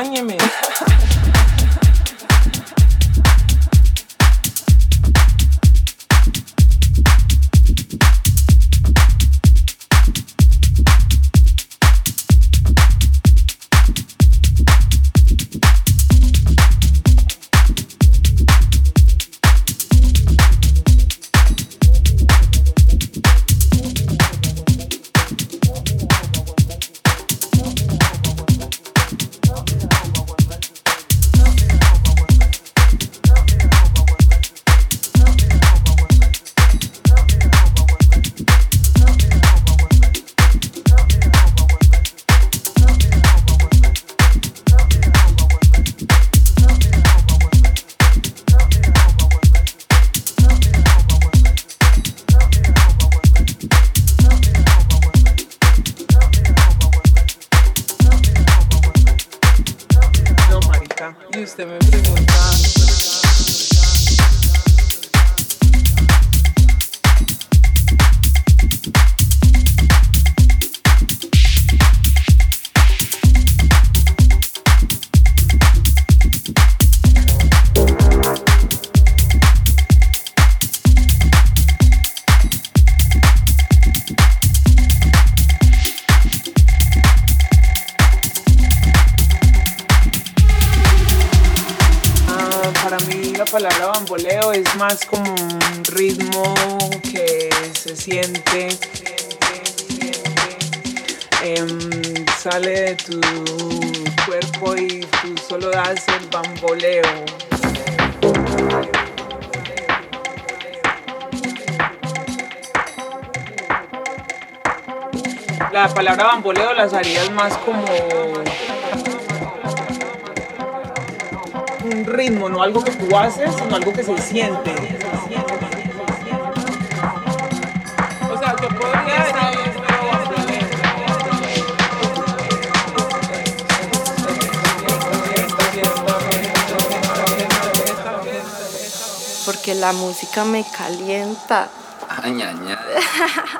onion La palabra bamboleo las harías más como un ritmo, no algo que tú haces, sino algo que se siente. O sea, que podría Porque la música me calienta. Añaña.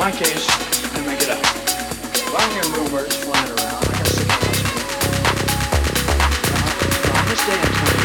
my case, I make it up. If I hear rumors flying around, I gotta sit On this day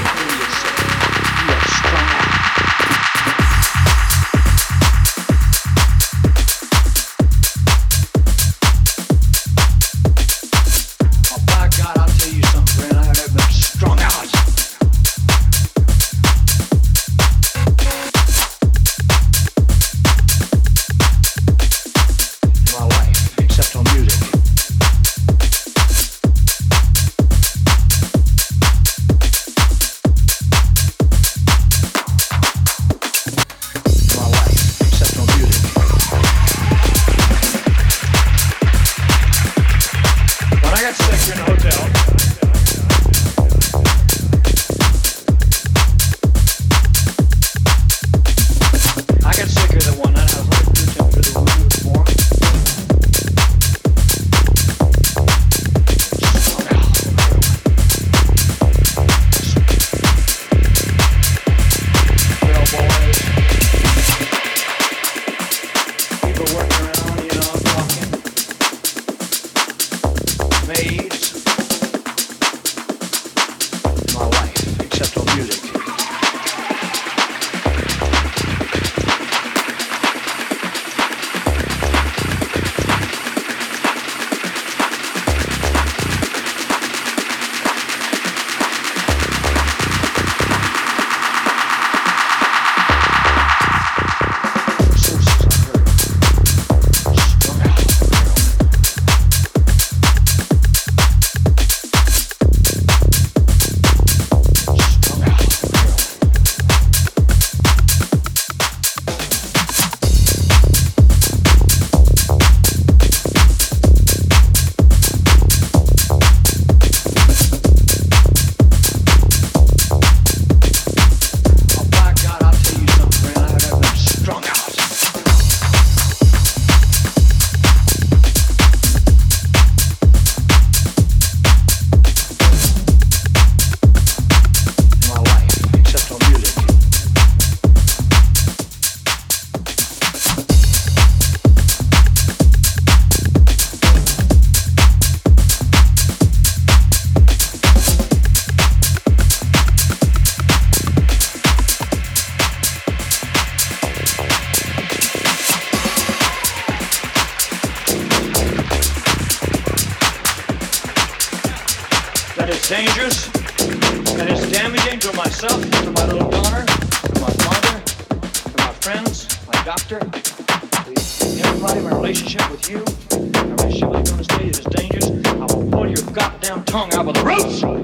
to myself, to my little daughter, to my father, to my friends, my doctor, everybody, my relationship with you, my relationship with you on the stage is dangerous. I will pull your goddamn tongue out with the roots.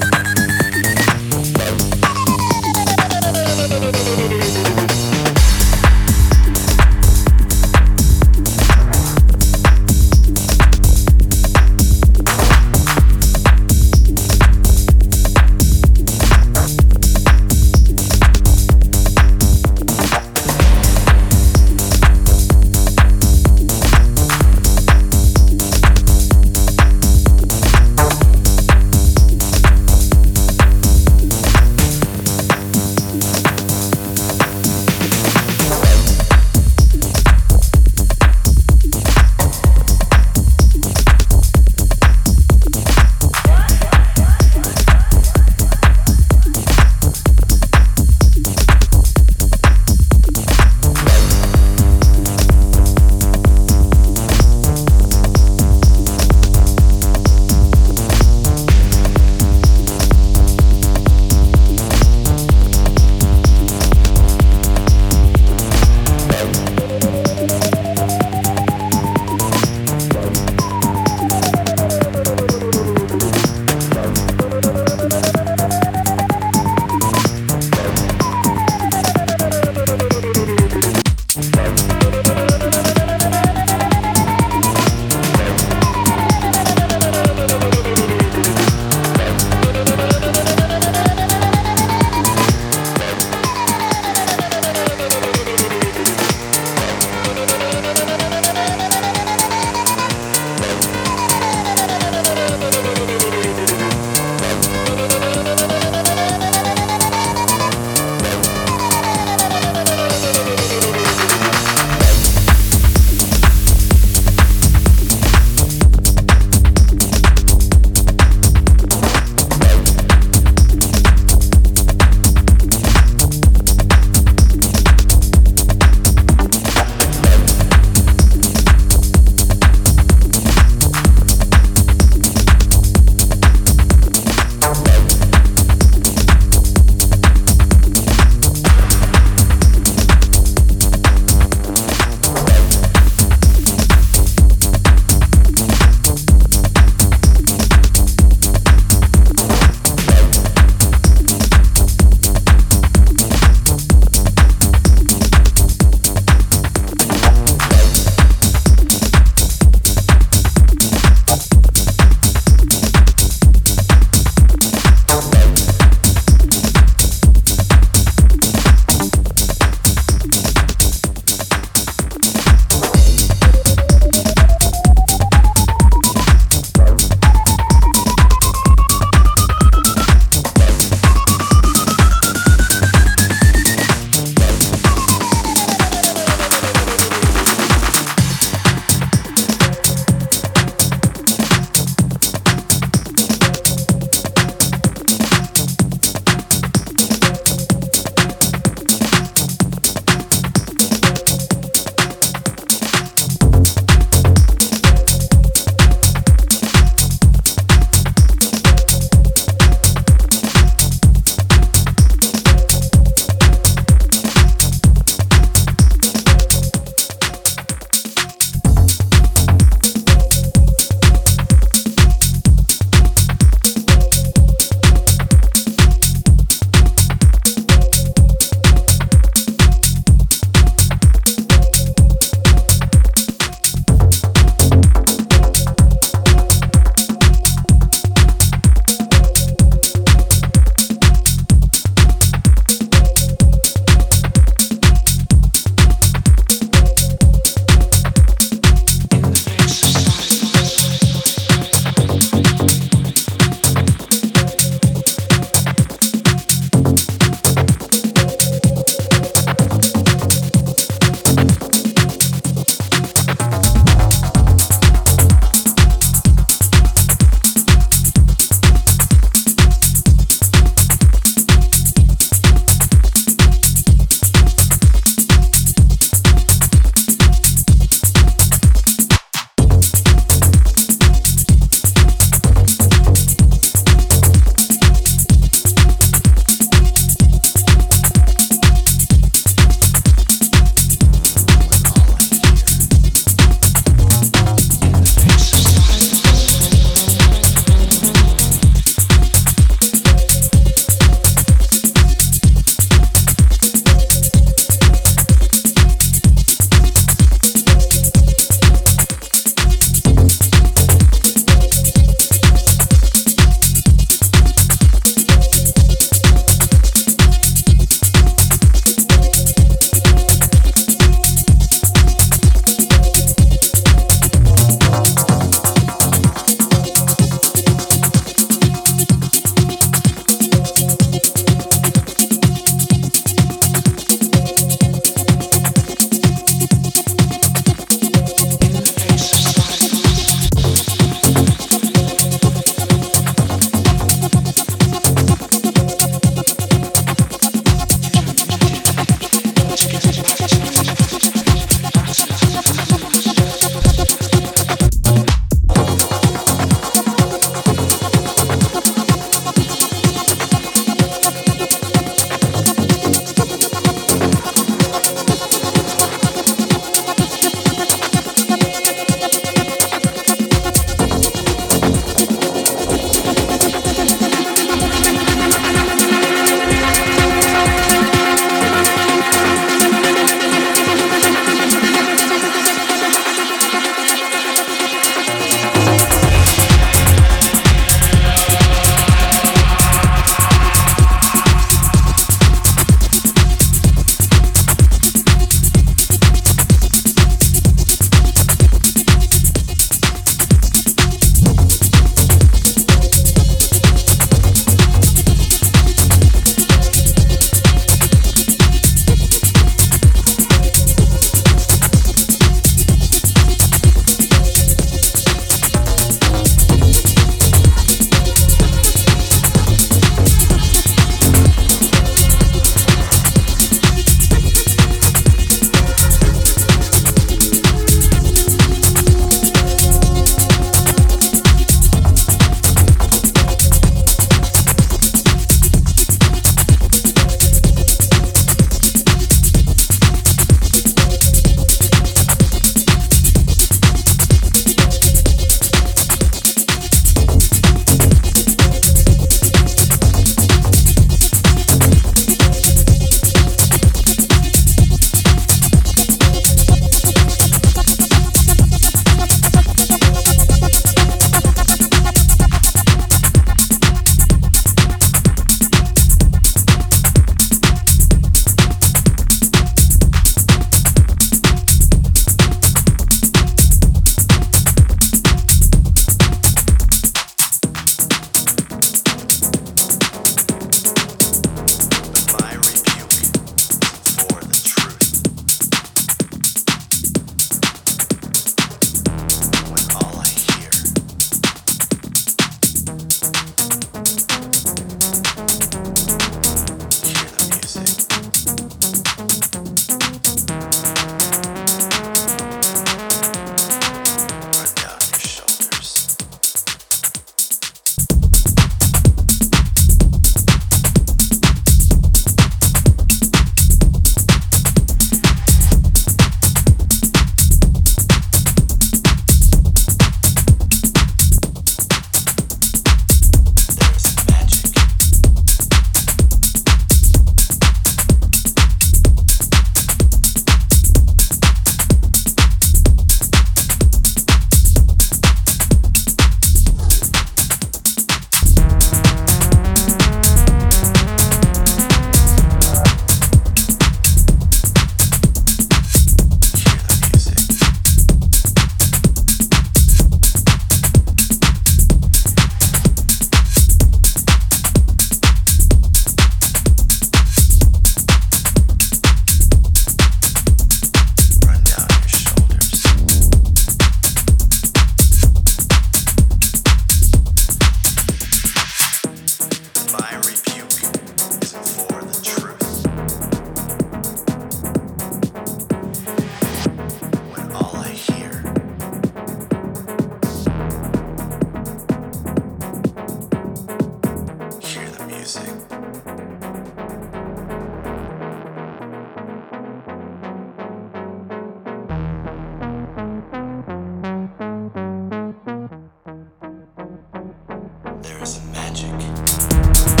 There is magic.